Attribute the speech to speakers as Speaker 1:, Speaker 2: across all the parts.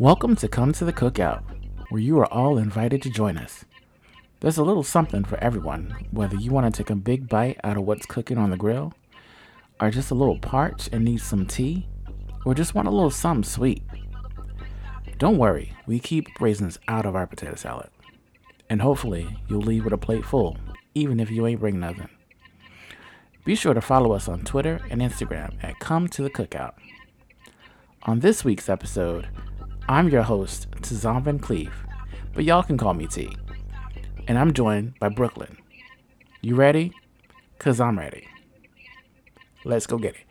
Speaker 1: Welcome to Come to the Cookout, where you are all invited to join us. There's a little something for everyone, whether you want to take a big bite out of what's cooking on the grill, are just a little parched and need some tea, or just want a little something sweet. Don't worry, we keep raisins out of our potato salad. And hopefully, you'll leave with a plate full, even if you ain't bring nothing. Be sure to follow us on Twitter and Instagram at Come to the Cookout. On this week's episode, I'm your host, Tazan Van Cleve, but y'all can call me T. And I'm joined by Brooklyn. You ready? Cause I'm ready. Let's go get it.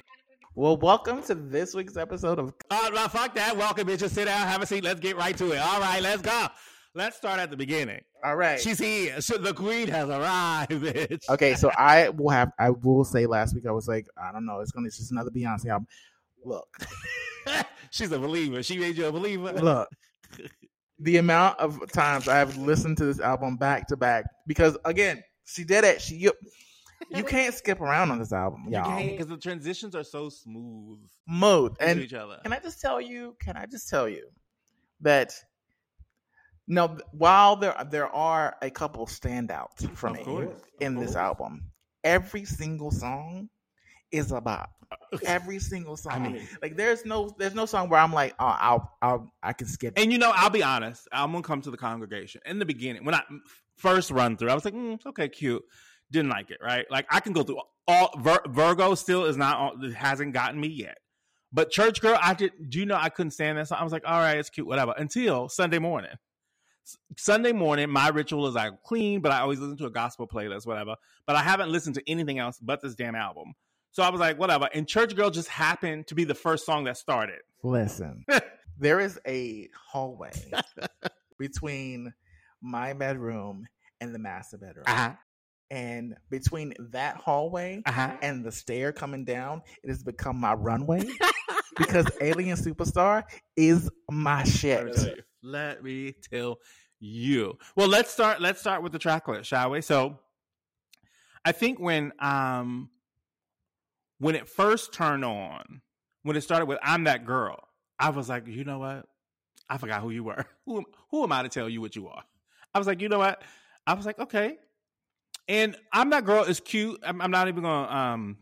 Speaker 1: Well, welcome to this week's episode of
Speaker 2: Oh, no, fuck that. Welcome, bitches. Sit down, have a seat. Let's get right to it. All right, let's go. Let's start at the beginning.
Speaker 1: All right.
Speaker 2: She's here. So the queen has arrived, bitch.
Speaker 1: Okay, so I will have I will say last week I was like, I don't know, it's gonna it's just another Beyonce album. Look,
Speaker 2: She's a believer. She made you a believer.
Speaker 1: look. The amount of times I have listened to this album back to back because again, she did it. She you, you can't skip around on this album, y'all.
Speaker 2: because the transitions are so smooth
Speaker 1: Mode
Speaker 2: and,
Speaker 1: and
Speaker 2: each other.
Speaker 1: Can I just tell you? Can I just tell you that? No, while there there are a couple standouts for
Speaker 2: Of
Speaker 1: me
Speaker 2: course,
Speaker 1: in this
Speaker 2: course.
Speaker 1: album, every single song is a bop. Every single song.
Speaker 2: I mean-
Speaker 1: like there's no there's no song where I'm like, oh, I'll I'll I can skip.
Speaker 2: And you know, I'll be honest. I'm gonna come to the congregation in the beginning when I first run through. I was like, mm, okay, cute. Didn't like it, right? Like I can go through all. Vir- Virgo still is not. on- Hasn't gotten me yet. But Church Girl, I did. Do you know I couldn't stand that song? I was like, all right, it's cute, whatever. Until Sunday morning. Sunday morning, my ritual is I clean, but I always listen to a gospel playlist, whatever. But I haven't listened to anything else but this damn album. So I was like, whatever. And Church Girl just happened to be the first song that started.
Speaker 1: Listen, there is a hallway between my bedroom and the master bedroom,
Speaker 2: Uh huh.
Speaker 1: and between that hallway
Speaker 2: Uh huh.
Speaker 1: and the stair coming down, it has become my runway because Alien Superstar is my
Speaker 2: Let me tell
Speaker 1: shit.
Speaker 2: Let me tell you. Well, let's start. Let's start with the track list, shall we? So, I think when um when it first turned on, when it started with "I'm that girl," I was like, you know what? I forgot who you were. Who who am I to tell you what you are? I was like, you know what? I was like, okay. And "I'm that girl" is cute. I'm, I'm not even gonna um.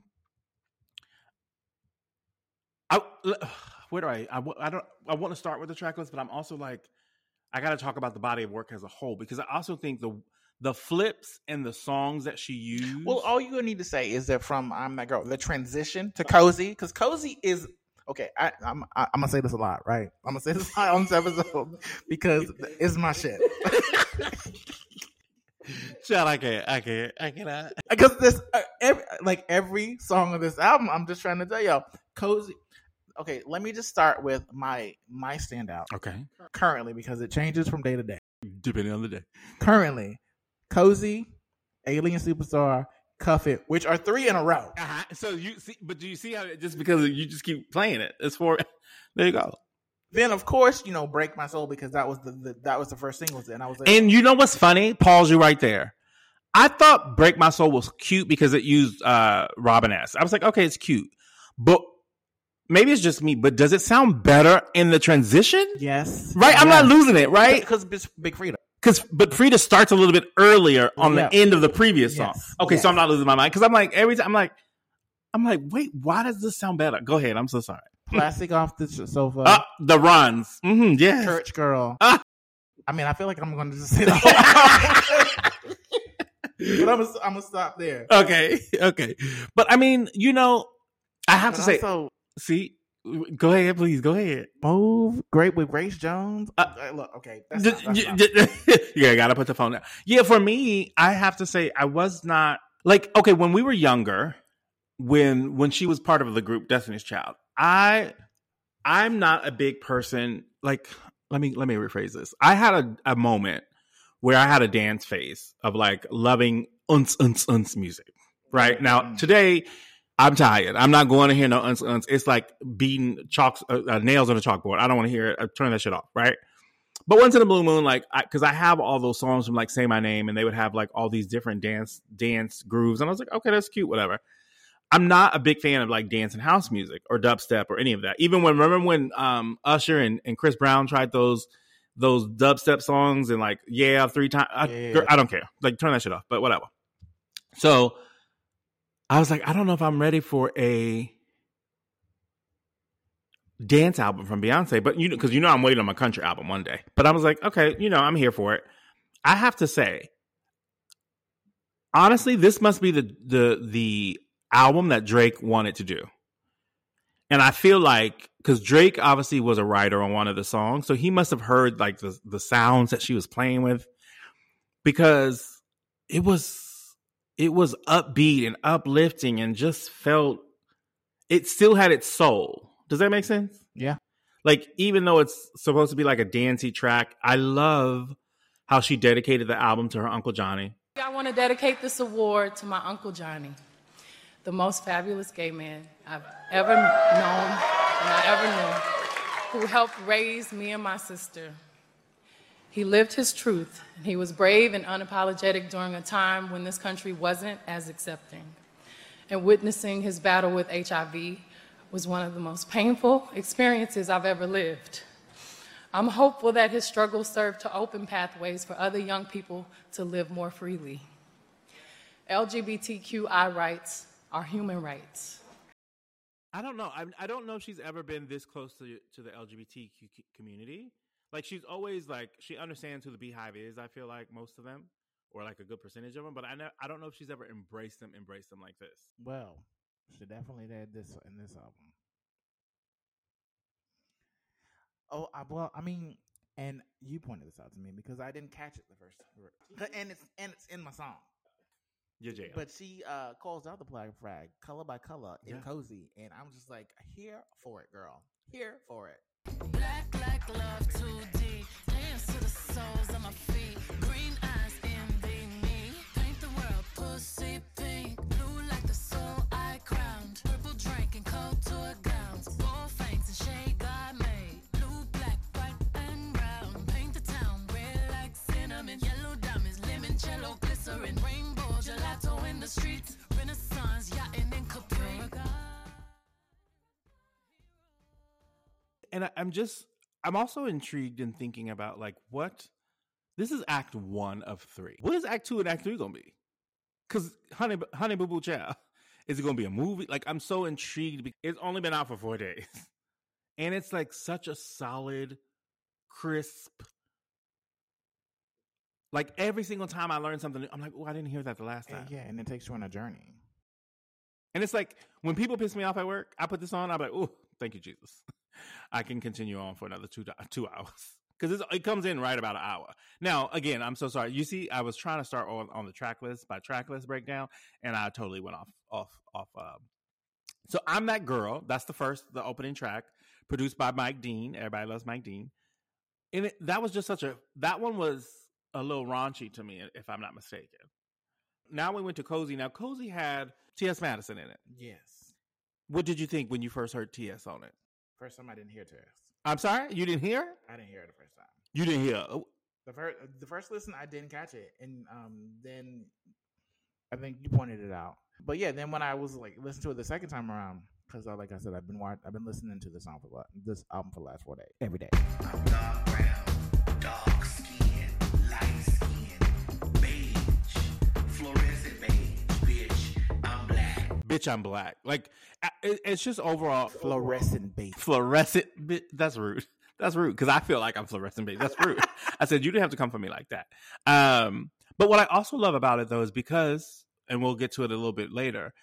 Speaker 2: I, where do I, I? I don't. I want to start with the track list, but I'm also like, I got to talk about the body of work as a whole because I also think the the flips and the songs that she used.
Speaker 1: Well, all you need to say is that from I'm that girl, the transition to cozy, because cozy is okay. I, I'm I, I'm gonna say this a lot, right? I'm gonna say this a lot on this episode because it's my shit.
Speaker 2: Child, I can't, I can't, I cannot.
Speaker 1: Because this, uh, every, like every song of this album, I'm just trying to tell y'all, cozy. Okay, let me just start with my my standout
Speaker 2: Okay,
Speaker 1: currently because it changes from day to day.
Speaker 2: depending on the day.
Speaker 1: Currently, cozy, alien superstar, cuff it, which are three in a row.
Speaker 2: Uh-huh. So you see, but do you see how just because you just keep playing it? It's for there you go.
Speaker 1: Then of course, you know, break my soul because that was the, the that was the first single, and I was like,
Speaker 2: And you know what's funny? Pause you right there. I thought "Break My Soul" was cute because it used uh, Robin S. I was like, okay, it's cute, but maybe it's just me. But does it sound better in the transition?
Speaker 1: yes,
Speaker 2: Right? I'm not losing it, right?
Speaker 1: because it's Big Freedia.
Speaker 2: Because but Freedia starts a little bit earlier on
Speaker 1: Yeah.
Speaker 2: the end of the previous song.
Speaker 1: Yes.
Speaker 2: Okay,
Speaker 1: Yes.
Speaker 2: so I'm not losing my mind because I'm like every time I'm like, I'm like, wait, why does this sound better? Go ahead. I'm so sorry.
Speaker 1: Plastic off the sofa.
Speaker 2: Uh, the runs. hmm yes.
Speaker 1: church girl.
Speaker 2: Ah.
Speaker 1: I mean, I feel like I'm going to just say that. but I'm gonna, I'm gonna stop there.
Speaker 2: Okay, okay. But I mean, you know, I have to
Speaker 1: But
Speaker 2: say,
Speaker 1: also,
Speaker 2: see, go ahead, please, go ahead.
Speaker 1: move great with Grace Jones.
Speaker 2: Uh,
Speaker 1: Uh, look, okay, that's
Speaker 2: D-
Speaker 1: not, that's
Speaker 2: d-
Speaker 1: not-
Speaker 2: d- yeah, I gotta put the phone down. Yeah, for me, I have to say, I was not like okay when we were younger, when when she was part of the group Destiny's Child. I I'm not a big person. Like, let me let me rephrase this. I had a, a moment where I had a dance phase of like loving uns uns uns music. Right now,
Speaker 1: Mm.
Speaker 2: today. I'm tired. I'm not going to hear no uns uns. It's like beating chalks, uh, uh, nails on a chalkboard. I don't want to hear it. I turn that shit off. Right. But once in a blue moon, like, because I, have all those songs from like "Say My Name," and they would have like all these different dance dance grooves, and I was like, okay, that's cute, whatever. I'm not a big fan of like dance and house music or dubstep or any of that. Even when remember when um, Usher and, and Chris Brown tried those those dubstep songs and like yeah three times. I,
Speaker 1: Yeah.
Speaker 2: I don't care. Like turn that shit off. But whatever. So I was like, I don't know if I'm ready for a dance album from Beyonce, but you know, because you know I'm waiting on my country album one day. But I was like, okay, you know, I'm here for it. I have to say, honestly, this must be the the the album that Drake wanted to do. And I feel like because Drake obviously was a writer on one of the songs, so he must have heard like the the sounds that she was playing with, because it was it was upbeat and uplifting and just felt it still had its soul. Does that make sense?
Speaker 1: Yeah.
Speaker 2: Like even though it's supposed to be like a dancey track, I love how she dedicated the album to her uncle Johnny.
Speaker 3: I want to dedicate this award to my Uncle Johnny, the most fabulous gay man I've ever known and I ever knew, who helped raise me and my sister. He lived his truth, he was brave and unapologetic during a time when this country wasn't as accepting. And witnessing his battle with HIV was one of the most painful experiences I've ever lived. I'm hopeful that his struggles serve to open pathways for other young people to live more freely. LGBTQI rights are human rights.
Speaker 2: I don't know. I, I don't know if she's ever been this close to to the LGBTQ community. Like she's always like she understands who the BeyHive is. I feel like most of them, or like a good percentage of them. But I know I don't know if she's ever embraced them, embraced them like this.
Speaker 1: Well, she definitely did this in this album. Oh, I, well, I mean, and you pointed this out to me because I didn't catch it the first, time, and it's and it's in my song.
Speaker 2: Yeah, Jay.
Speaker 1: But she uh calls out the flag flag color by color in
Speaker 2: Yeah.
Speaker 1: cozy, and I'm just like here for it, girl, here for it.
Speaker 4: Black like love too deep. Dance to the soles of my feet. Green eyes envy me. Paint the world pussy pink. Blue like the soul I crowned. Purple drink and gowns. Fangs and shade God made. Blue, black, white, and brown. Paint the town red like cinnamon. Yellow diamonds, limoncello, glycerin. Rainbow gelato in the streets. Renaissance yachting in Capri.
Speaker 2: and I, I'm just I'm also intrigued in thinking about like what this is Act One of three. What is Act Two and Act Three gonna be? Because Honey Honey Boo Boo Chow, is it gonna be a movie? Like I'm so intrigued. because It's only been out for four days, and it's like such a solid, crisp. Like every single time I learn something, I'm like, oh, I didn't hear that the last eh,
Speaker 1: time. Yeah, and it takes you on a journey.
Speaker 2: And it's like when people piss me off at work, I put this on. I'm like, oh, thank you, Jesus. I can continue on for another two two hours because it comes in right about an hour. Now, again, I'm so sorry. You see, I was trying to start on, on the track list by track list breakdown, and I totally went off off off. Um, so I'm that girl. That's the first, the opening track, produced by Mike Dean. Everybody loves Mike Dean, and it, that was just such a. That one was a little raunchy to me, if I'm not mistaken. Now we went to Cozy. Now Cozy had T.S. Madison in it.
Speaker 1: Yes.
Speaker 2: What did you think when you first heard TS on it?
Speaker 1: First time I didn't hear Tess.
Speaker 2: I'm sorry, you didn't hear?
Speaker 1: I didn't hear it the first time.
Speaker 2: You didn't hear? Oh,
Speaker 1: The first, the first listen, I didn't catch it, and um, then I think you pointed it out. But yeah, then when I was like listening to it the second time around, because uh, like I said, I've been watch- I've been listening to this song for this album for the last four days, every day.
Speaker 5: Bitch, I'm black.
Speaker 2: Like it, it's just overall
Speaker 1: Fluorescent bass.
Speaker 2: fluorescent. Bit, that's rude. That's rude because I feel like I'm fluorescent baby. That's rude. I said you didn't have to come for me like that. Um, but what I also love about it though is because, and we'll get to it a little bit later.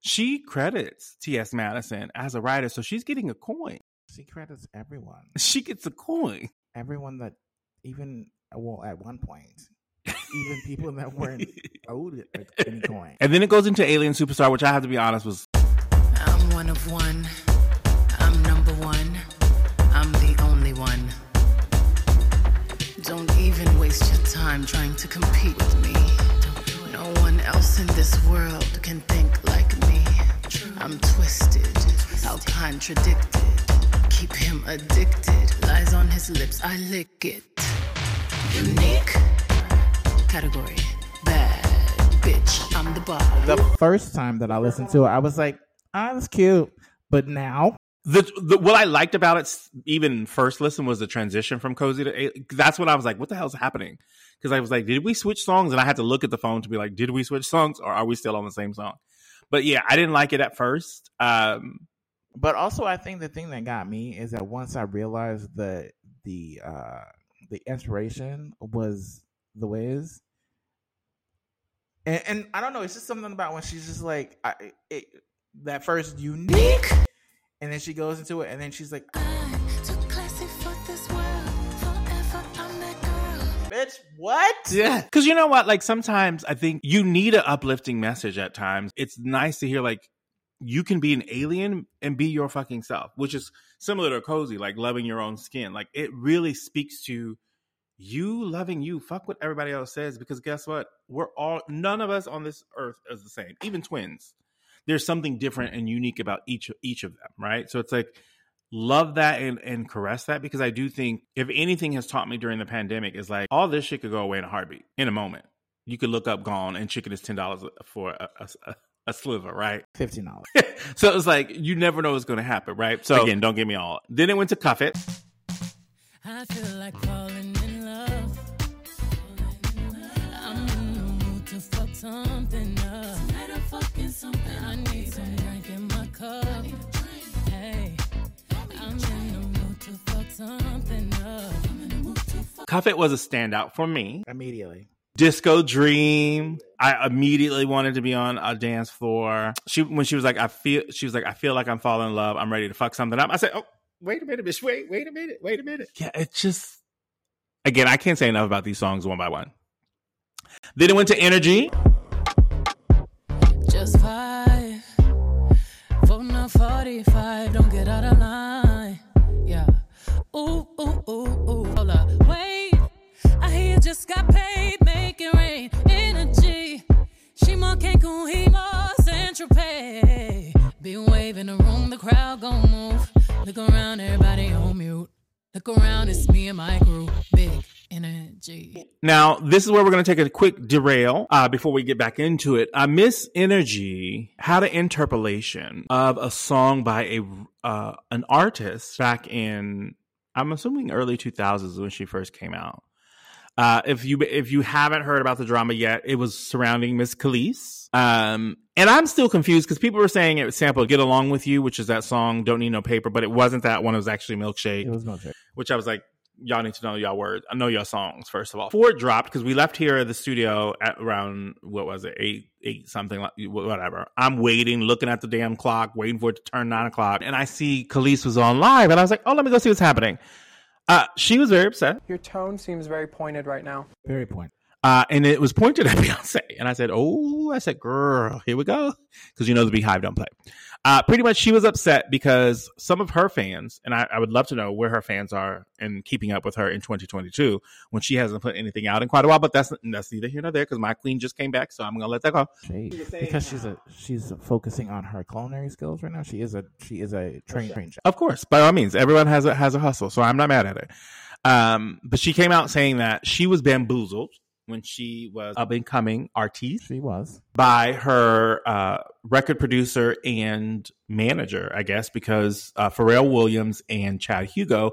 Speaker 2: She credits T.S. Madison as a writer, so she's getting a coin.
Speaker 1: She credits everyone,
Speaker 2: She gets a coin.
Speaker 1: everyone that even well at one point, even people that weren't owed like, any coin.
Speaker 2: And then it goes into Alien Superstar, which I have to be honest was
Speaker 4: I'm one of one. I'm number one. I'm the only one. Don't even waste your time trying to compete with me. No one else in this world can think like me. I'm twisted, how contradicted. Keep him addicted. Lies on his lips, I lick it. Unique category. Bad bitch. I'm the bomb.
Speaker 1: The first time that I listened to it, I was like, "Ah, that's cute," but now
Speaker 2: The, the what I liked about it, even first listen, was the transition from cozy to. That's what I was like. What the hell's happening? Because I was like, did we switch songs? And I had to look at the phone to be like, did we switch songs, or are we still on the same song? But yeah, I didn't like it at first. Um,
Speaker 1: But also, I think the thing that got me is that once I realized that the uh, the inspiration was the Wiz, and, and I don't know, it's just something about when she's just like I, it, that first unique, and then she goes into it, and then she's like,
Speaker 4: I'm too classy for this world. Forever, I'm that girl.
Speaker 1: "Bitch, what?"
Speaker 2: Yeah. Because you know what? Like sometimes I think you need an uplifting message at times. It's nice to hear like you can be an alien and be your fucking self, which is similar to cozy, like loving your own skin. Like it really speaks to you loving you. Fuck what everybody else says, because guess what? We're all none of us on this earth is the same. Even twins. There's something different and unique about each each of them, right? So it's like love that and, and caress that because I do think if anything has taught me during the pandemic is like all this shit could go away in a heartbeat in a moment. You could look up gone and chicken is ten dollars for a, a, a sliver, right?
Speaker 1: Fifteen dollars.
Speaker 2: so it's like you never know what's going to happen, right? So again, don't get me all. Then it went to cuff it.
Speaker 4: I feel like something up. Tonight I'm fucking something. I need some drink in my cup. Hey, I'm in the mood to fuck something up. I'm in the mood to fuck.
Speaker 2: Cuff it was a standout for me.
Speaker 1: Immediately.
Speaker 2: Disco Dream. I immediately wanted to be on a dance floor. She when she was like, I feel she was like, I feel like I'm falling in love. I'm ready to fuck something up. I said, Oh, wait a minute, bitch. Wait, wait a minute, wait a minute. Yeah, it's just again, I can't say enough about these songs one by one. Then it went to energy.
Speaker 4: 45. Don't get out of line. Yeah. Ooh, ooh, ooh, ooh. Hold up. Wait. I hear you just got paid. Make it rain. Energy. She more Cancun, he more Central Park. Be waving the room, the crowd gon' move. Look around, everybody on mute. Look around, it's me and my crew. Big energy.
Speaker 2: Now, this is where we're going to take a quick derail uh, before we get back into it. Uh, Miss Energy had an interpolation of a song by a uh, an artist back in, I'm assuming early 2000s when she first came out. Uh, if you if you haven't heard about the drama yet, it was surrounding Miss Kelis. Um, and I'm still confused because people were saying it was sampled "Get Along with You," which is that song "Don't Need No Paper," but it wasn't that one. It was actually "Milkshake."
Speaker 1: It was joke.
Speaker 2: which I was like, y'all need to know y'all words. I know y'all songs first of all. Before it dropped, because we left here at the studio at around what was it, eight, eight something like whatever. I'm waiting, looking at the damn clock, waiting for it to turn nine o'clock, and I see Kelis was on live, and I was like, oh, let me go see what's happening. Uh, she was very upset,
Speaker 6: Your tone seems very pointed right now.
Speaker 1: Very point.
Speaker 2: Uh, and it was pointed at Beyonce, and I said, oh, I said, girl, here we go, because you know the BeyHive don't play. Uh, pretty much, she was upset because some of her fans, and I, I would love to know where her fans are and keeping up with her in 2022 when she hasn't put anything out in quite a while. But that's that's neither here nor there because my queen just came back, so I'm gonna let that go.
Speaker 1: Shade. Because she's a she's focusing on her culinary skills right now. She is a she is a trained trained chef.
Speaker 2: Of course, by all means, everyone has a has a hustle, so I'm not mad at it. Um, but she came out saying that she was bamboozled when she was up and coming artiste
Speaker 1: She was.
Speaker 2: by her uh, record producer and manager, I guess, because uh, Pharrell Williams and Chad Hugo,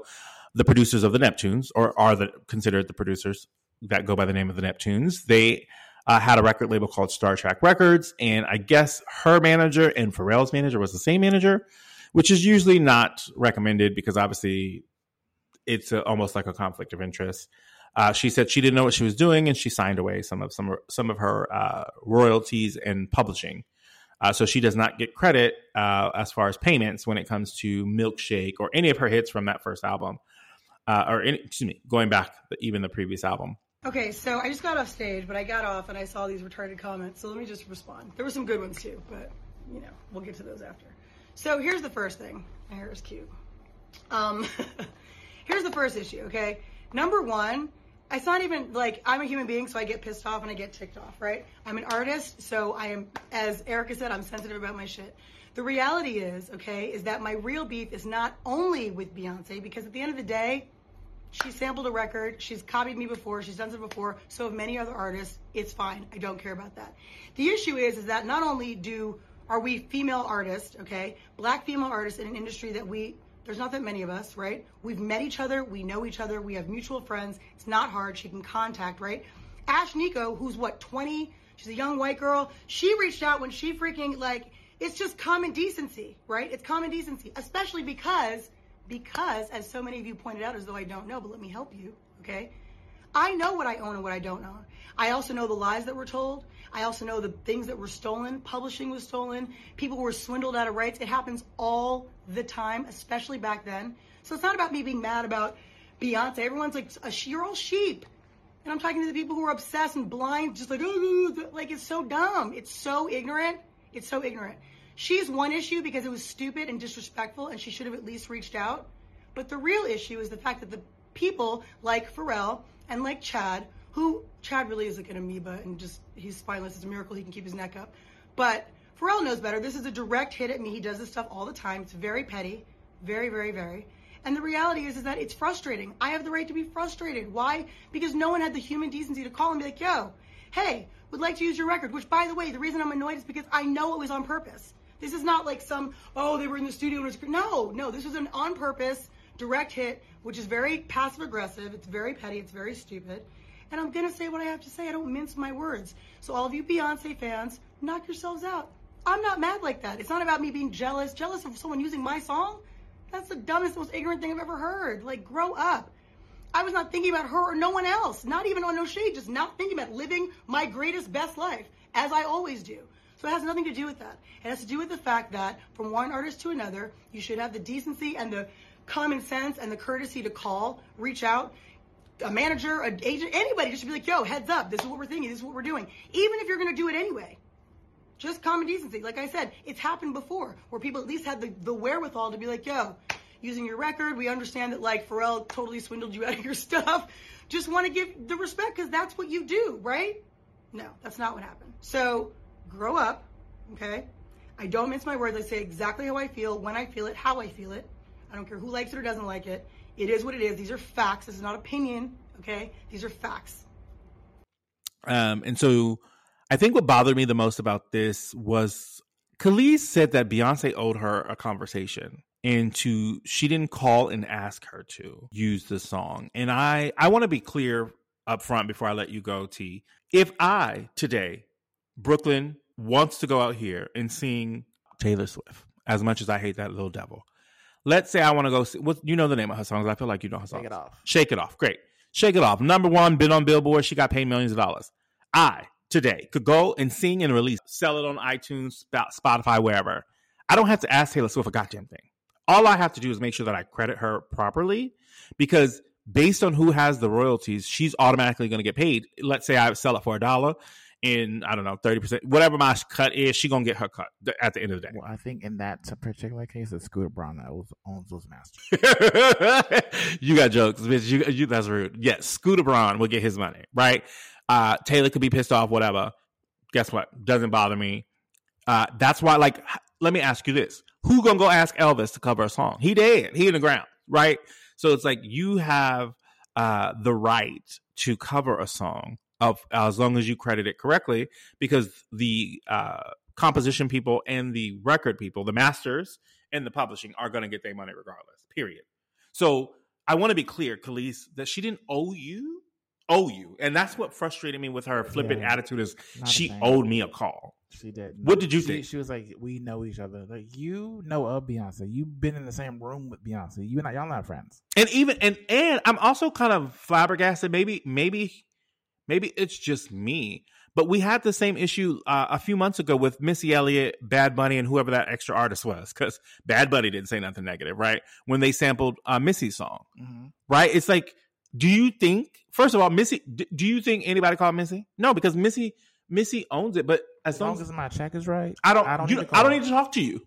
Speaker 2: the producers of the Neptunes, or are the considered the producers that go by the name of the Neptunes, they uh, had a record label called Star Trak Records, and I guess her manager and Pharrell's manager was the same manager, which is usually not recommended because obviously it's a, almost like a conflict of interest. Uh, she said she didn't know what she was doing, and she signed away some of some some of her uh, royalties and publishing. Uh, so she does not get credit uh, as far as payments when it comes to Milkshake or any of her hits from that first album, uh, or any, excuse me, going back even the previous album.
Speaker 7: Okay, so I just got off stage, but I got off and I saw these retarded comments. So let me just respond. There were some good ones too, but you know, we'll get to those after. So here's the first thing. My hair is cute. Um, here's the first issue. Okay, number one, it's not even like I'm a human being, so I get pissed off and I get ticked off. Right? I'm an artist, so I am, as Erica said, I'm sensitive about my shit. The reality is, okay, is that my real beef is not only with Beyonce because at the end of the day, She sampled a record. She's copied me before. She's done it before. So have many other artists. It's fine. I don't care about that. The issue is, is that not only do are we female artists, okay, black female artists in an industry that we there's not that many of us, right? We've met each other. We know each other. We have mutual friends. It's not hard. She can contact, right? Ashnikko, who's what 20, she's a young white girl. She reached out when she freaking like. It's just common decency, right? It's common decency, especially because because, as so many of you pointed out, as though I don't know, but let me help you, okay? I know what I own and what I don't own. I also know the lies that were told. I also know the things that were stolen. Publishing was stolen. People were swindled out of rights. It happens all the time, especially back then. So it's not about me being mad about Beyonce. Everyone's like, a, you're all sheep. And I'm talking to the people who are obsessed and blind, just like, oh, oh, oh, like it's so dumb. It's so ignorant. It's so ignorant. She's one issue because it was stupid and disrespectful and she should have at least reached out. But the real issue is the fact that the people like Pharrell and like Chad, who Chad really is like an amoeba and just he's spineless. It's a miracle he can keep his neck up. But Pharrell knows better. This is a direct hit at me. He does this stuff all the time. It's very petty, very, very, very. And the reality is, is that it's frustrating. I have the right to be frustrated. Why? Because no one had the human decency to call and be like, yo, hey, would like to use your record. Which, by the way, the reason I'm annoyed is because I know it was on purpose. This is not like some, oh, they were in the studio and it's, no, no, this was an on purpose direct hit, which is very passive aggressive. It's very petty. It's very stupid. And I'm to say what I have to say. I don't mince my words. So all of you Beyonce fans, knock yourselves out. I'm not mad like that. It's not about me being jealous, jealous of someone using my song. That's the dumbest, most ignorant thing I've ever heard. Like, grow up. I was not thinking about her or no one else. Not even on No Shade, just not thinking about living my greatest, best life, as I always do. So it has nothing to do with that. It has to do with the fact that from one artist to another, you should have the decency and the common sense and the courtesy to call, reach out, a manager, an agent, anybody just should be like, yo, heads up, this is what we're thinking, this is what we're doing. Even if you're gonna do it anyway. Just common decency. Like I said, it's happened before where people at least had the, the wherewithal to be like, yo, using your record, we understand that like Pharrell totally swindled you out of your stuff. Just want to give the respect because that's what you do, right? No, that's not what happened. So grow up, okay? I don't mince my words. I say exactly how I feel, when I feel it, how I feel it. I don't care who likes it or doesn't like it. It is what it is. These are facts. This is not opinion, okay? These are facts.
Speaker 2: Um, and so I think what bothered me the most about this was Kelis said that Beyonce owed her a conversation and to she didn't call and ask her to use the song. And I I want to be clear up front before I let you go, T. If I today, Brooklyn wants to go out here and sing Taylor Swift, as much as I hate that little devil. Let's say I want to go see what you know the name of her songs. I feel like you know her songs.
Speaker 1: Shake It Off.
Speaker 2: Shake it off. Great. Shake it off. Number one, been on Billboard. She got paid millions of dollars. I today could go and sing and release, sell it on iTunes, Spotify, wherever. I don't have to ask Taylor Swift a goddamn thing. All I have to do is make sure that I credit her properly because based on who has the royalties, she's automatically going to get paid. Let's say I sell it for a dollar and I don't know, 30%, whatever my cut is, she to get her cut th- at the end of the day.
Speaker 1: Well, I think in that particular case, it's Scooter Braun that owns, owns those masters.
Speaker 2: you got jokes, bitch. You, you, that's rude. Yes, Scooter Braun will get his money, right? Uh, Taylor could be pissed off, whatever. Guess what? Doesn't bother me. Uh, that's why, like, let me ask you this. Who gonna go ask Elvis to cover a song? He dead. He in the ground, right? So it's like you have, uh, the right to cover a song of, as long as you credit it correctly because the, uh, composition people and the record people, the masters and the publishing are going to get their money regardless, period. So I want to be clear, Kelis, that she didn't owe you, owe you. And that's what frustrated me with her flippant
Speaker 1: Yeah.
Speaker 2: attitude is she owed me a call.
Speaker 1: She did.
Speaker 2: What did you
Speaker 1: she,
Speaker 2: think?
Speaker 1: She was like, "We know each other. Like you know of Beyonce. You've been in the same room with Beyonce. You and y'all not friends."
Speaker 2: And even, and, and I'm also kind of flabbergasted. Maybe, maybe, maybe it's just me, but we had the same issue uh, a few months ago with Missy Elliott, Bad Bunny, and whoever that extra artist was, because Bad Bunny didn't say nothing negative, right? When they sampled uh, Missy's song.
Speaker 1: Mm-hmm.
Speaker 2: right? It's like, do you think, first of all, Missy, d- do you think anybody called Missy? No, because Missy, Missy owns it. But as,
Speaker 1: As
Speaker 2: long,
Speaker 1: long
Speaker 2: as
Speaker 1: as my check is right,
Speaker 2: I don't,
Speaker 1: I don't.
Speaker 2: you,
Speaker 1: need to
Speaker 2: I don't need to talk to you.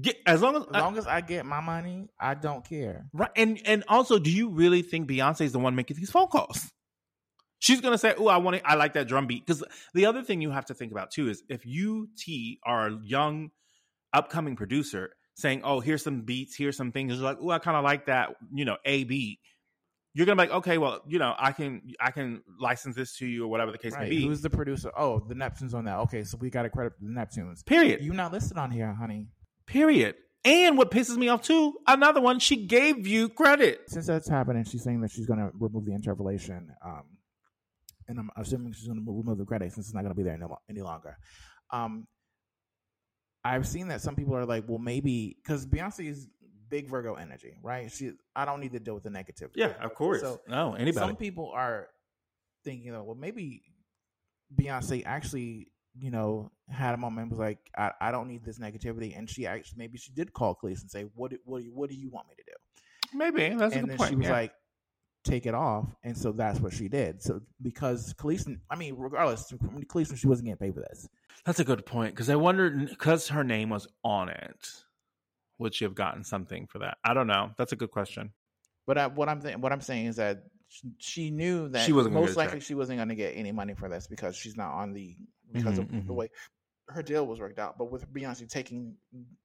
Speaker 2: Get as long as,
Speaker 1: As long as I get my money, I don't care.
Speaker 2: right, and and also, do you really think Beyonce is the one making these phone calls? She's gonna say, "Oh, I want to. I like that drum beat." Because the other thing you have to think about too is if you T are a young, upcoming producer saying, "Oh, here's some beats, here's some things," you're like, "Oh, I kind of like that," you know, a beat. you're gonna be like, okay, well, you know, I can I can license this to you or whatever the case
Speaker 1: Right.
Speaker 2: may be.
Speaker 1: Who's the producer? Oh, the Neptunes on that. Okay, so we got to credit the Neptunes.
Speaker 2: Period.
Speaker 1: You're not listed on here, honey.
Speaker 2: Period. And what pisses me off too, another one, she gave you credit.
Speaker 1: Since that's happening, she's saying that she's going to remove the interpolation. Um, and I'm assuming she's going to remove the credit since it's not going to be there any, any longer. Um, I've seen that some people are like, well, maybe because Beyonce is big Virgo energy, right? She, I don't need to deal with the negativity.
Speaker 2: Yeah, of course.
Speaker 1: So
Speaker 2: no, anybody.
Speaker 1: some people are thinking, oh, well, maybe Beyonce actually, you know, had a moment and was like, I, I don't need this negativity, and she actually maybe she did call Kelis and say, what do- what what do you want me to do?
Speaker 2: Maybe that's a good point.
Speaker 1: she was
Speaker 2: yeah.
Speaker 1: like, take it off, and so that's what she did. So because Kelis, I mean, regardless, Kelis, she wasn't getting paid for this.
Speaker 2: That's a good point because I wondered because her name was on it, would she have gotten something for that? I don't know. That's a good question.
Speaker 1: But I, what I'm th- what I'm saying is that she knew that
Speaker 2: She wasn't
Speaker 1: most likely she wasn't going to get any money for this because she's not on the because of
Speaker 2: Mhm,
Speaker 1: the way her deal was worked out. But with Beyonce taking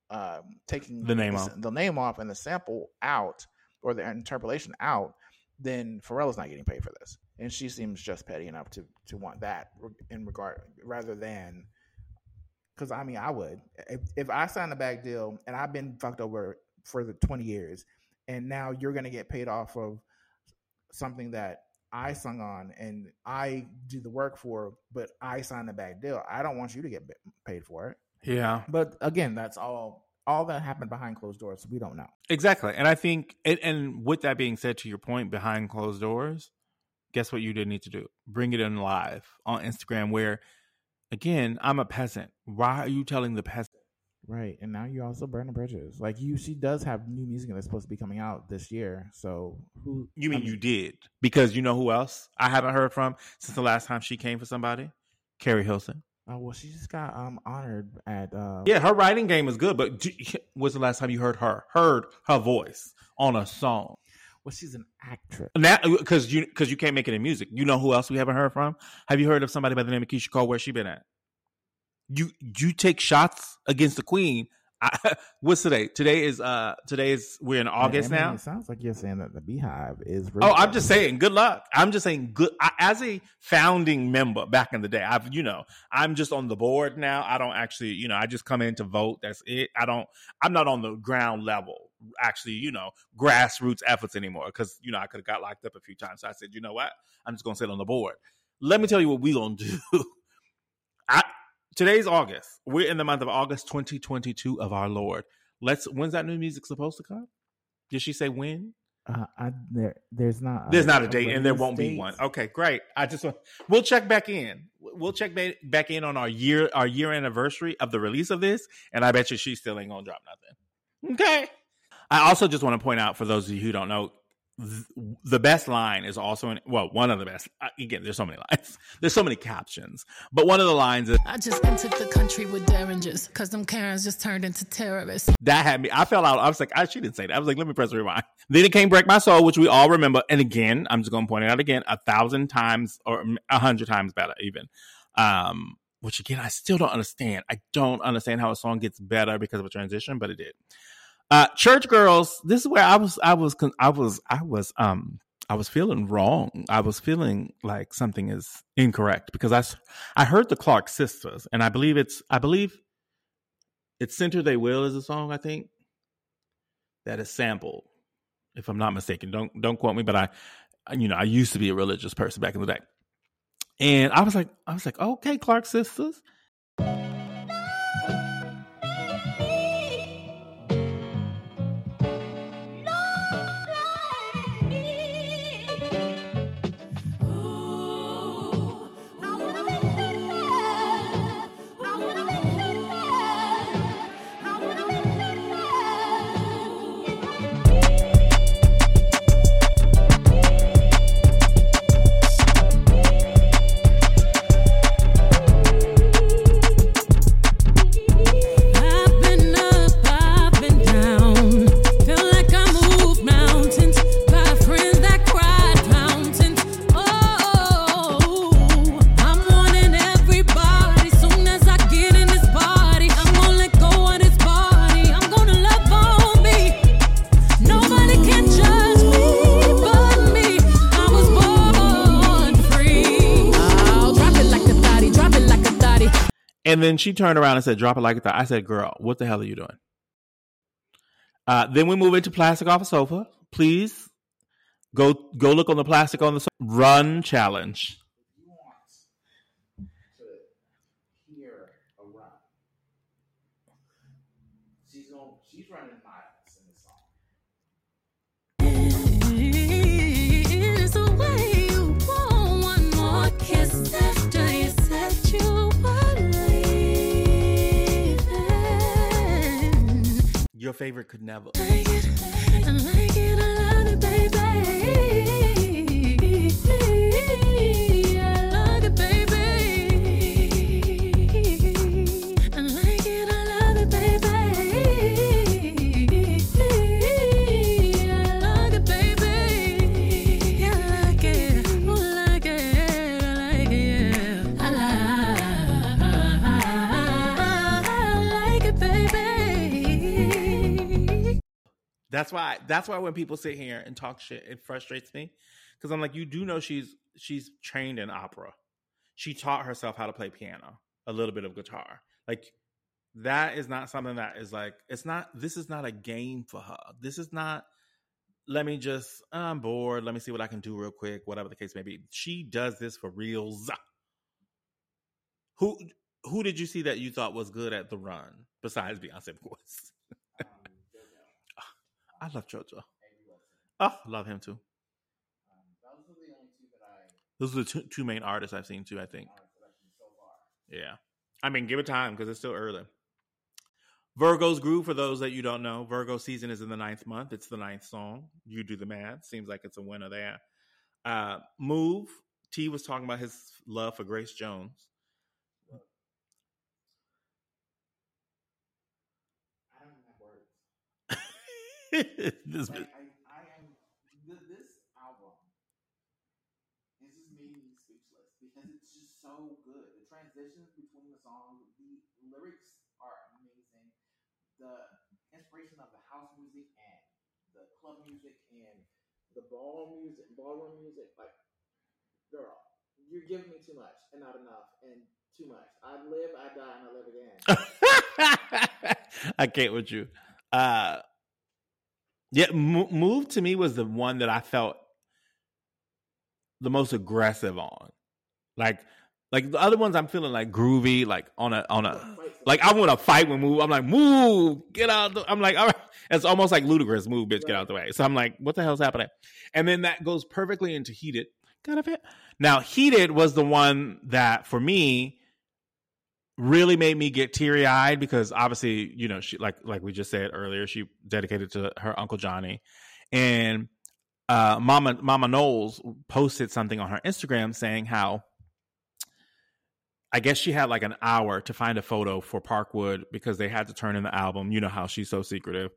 Speaker 1: um, taking
Speaker 2: The name
Speaker 1: the,
Speaker 2: off.
Speaker 1: the name off and the sample out or the interpolation out, then Pharrell's not getting paid for this, and she seems just petty enough to to want that in regard rather than. Because I mean, I would if, if I signed a bag deal and I've been fucked over for the twenty years, and now you're going to get paid off of something that I sung on and I do the work for, but I signed a bad deal. I don't want you to get paid for it.
Speaker 2: Yeah,
Speaker 1: But again, that's all. All that happened behind closed doors. We don't know.
Speaker 2: exactly. And I think, and, and with that being said, to your point, behind closed doors, guess what you didn't need to do? Bring it in live on Instagram. Where, again, I'm a peasant. Why are you telling the peasant?
Speaker 1: Right. And now you're also burning bridges. Like you, she does have new music that's supposed to be coming out this year. So who?
Speaker 2: You mean
Speaker 1: I
Speaker 2: you did? Because you know who else I haven't heard from since the last time she came for somebody? Keri Hilson.
Speaker 1: Oh well, she just got um honored at. uh
Speaker 2: Yeah, her writing game is good, but when's the last time you heard her? Heard her voice on a song?
Speaker 1: Well, she's an actress.
Speaker 2: Now, because you because you can't make it in music. You know who else we haven't heard from? Have you heard of somebody by the name of Keyshia Cole? Where's she been at? You you take shots against the queen. I, what's today? Today is uh today is we're in August
Speaker 1: I mean,
Speaker 2: now.
Speaker 1: It sounds like you're saying that the BeyHive is.
Speaker 2: Oh, I'm just saying, good luck. I'm just saying, good. I, as a founding member back in the day, I've, you know, I'm just on the board now. I don't actually, you know, I just come in to vote. That's it. I don't, I'm not on the ground level, actually, you know, grassroots efforts anymore because, you know, I could have got locked up a few times. So I said, you know what? I'm just going to sit on the board. Let me tell you what we going to do. I, today's August. We're in the month of August 2022 of our Lord. Let's, when's that new music supposed to come? Did she say when?
Speaker 1: Uh, I, there, there's not.
Speaker 2: There's not a date, and there won't be one. Okay, great. I just want we'll check back in. We'll check ba- back in on our year our year anniversary of the release of this, and I bet you she still ain't gonna drop nothing. Okay. I also just want to point out for those of you who don't know, the best line is also in well, one of the best. Again, there's so many lines. There's so many captions, but one of the lines is
Speaker 4: I just entered the country with derringers, cause them Karens just turned into terrorists.
Speaker 2: that had me. I fell out. I was like, I, she didn't say that. I was like, let me press rewind. Then it came break my soul, which we all remember. And again, I'm just going to point it out again, a thousand times or a hundred times better, even. Um, which again, I still don't understand. I don't understand how a song gets better because of a transition, but it did. Uh, church girls. This is where I was. I was. I was. I was. Um. I was feeling wrong. I was feeling like something is incorrect because I, I heard the Clark sisters, and I believe it's. I believe it's Center Thy Will is a song, I think, that is sampled, if I'm not mistaken. Don't don't quote me, but I you know, I used to be a religious person back in the day. And I was like, I was like, okay, Clark sisters. And then she turned around and said, "Drop it like it's hot." I said, "Girl, what the hell are you doing?" Uh, then we move into plastic off a sofa. Please go go look on the plastic on the sofa. run challenge. Your favorite could never.
Speaker 4: Like
Speaker 2: That's why. That's why when people sit here and talk shit, it frustrates me because I'm like, you do know she's she's trained in opera. She taught herself how to play piano, a little bit of guitar. Like that is not something that is like it's not. This is not a game for her. This is not. Let me just. I'm bored. Let me see what I can do real quick. Whatever the case may be. She does this for reals. Who who did you see that you thought was good at the run besides Beyonce, of course? I love JoJo. Oh, love him too. Those are the two two, main artists I've seen too. I think. Yeah. I mean, give it time because it's still early. Virgo's Groove, for those that you don't know, Virgo season is in the ninth month. It's the ninth song. You do the math. Seems like it's a winner there. Uh, Move. T was talking about his love for Grace Jones.
Speaker 1: I don't have words.
Speaker 2: This-
Speaker 1: Like, I, I am th- this album. It just made me speechless because it's just so good. The transitions between the songs, the lyrics are amazing. The inspiration of the house music and the club music and the ball music, ballroom music, like, girl, you're giving me too much and not enough and too much. I live, I die, and I live again.
Speaker 2: I can't with you. Uh, yeah, Mo- Move to me was the one that I felt the most aggressive on. Like, like the other ones, I'm feeling like groovy, like on a on a like I want to fight with Move. I'm like Move, get out. The, I'm like, all right. It's almost like ludicrous. Move, bitch, get out the way. So I'm like, what the hell's happening? And then that goes perfectly into Heated. Kind of it. Now, Heated was the one that for me really made me get teary eyed because obviously, you know, she like like we just said earlier, she dedicated to her uncle Johnny, and uh, Mama Mama Knowles posted something on her Instagram saying how I guess she had like an hour to find a photo for Parkwood because they had to turn in the album. You know how she's so secretive.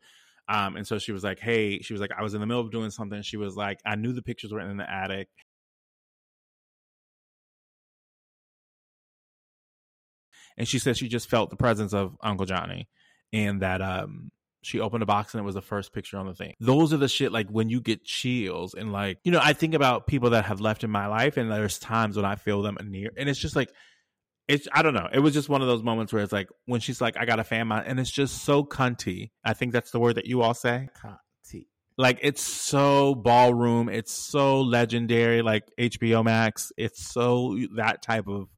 Speaker 2: Um, and so she was like, Hey, she was like, I was in the middle of doing something. She was like, I knew the pictures were in the attic. And she said she just felt the presence of Uncle Johnny and that um she opened a box and it was the first picture on the thing. Those are the shit like when you get chills and like, you know, I think about people that have left in my life and there's times when I feel them near and it's just like it's I don't know. It was just one of those moments where it's like when she's like, I got a fan and it's just so cunty. I think that's the word that you all say.
Speaker 1: Conti.
Speaker 2: Like it's so ballroom, it's so legendary, like HBO Max. It's so that type of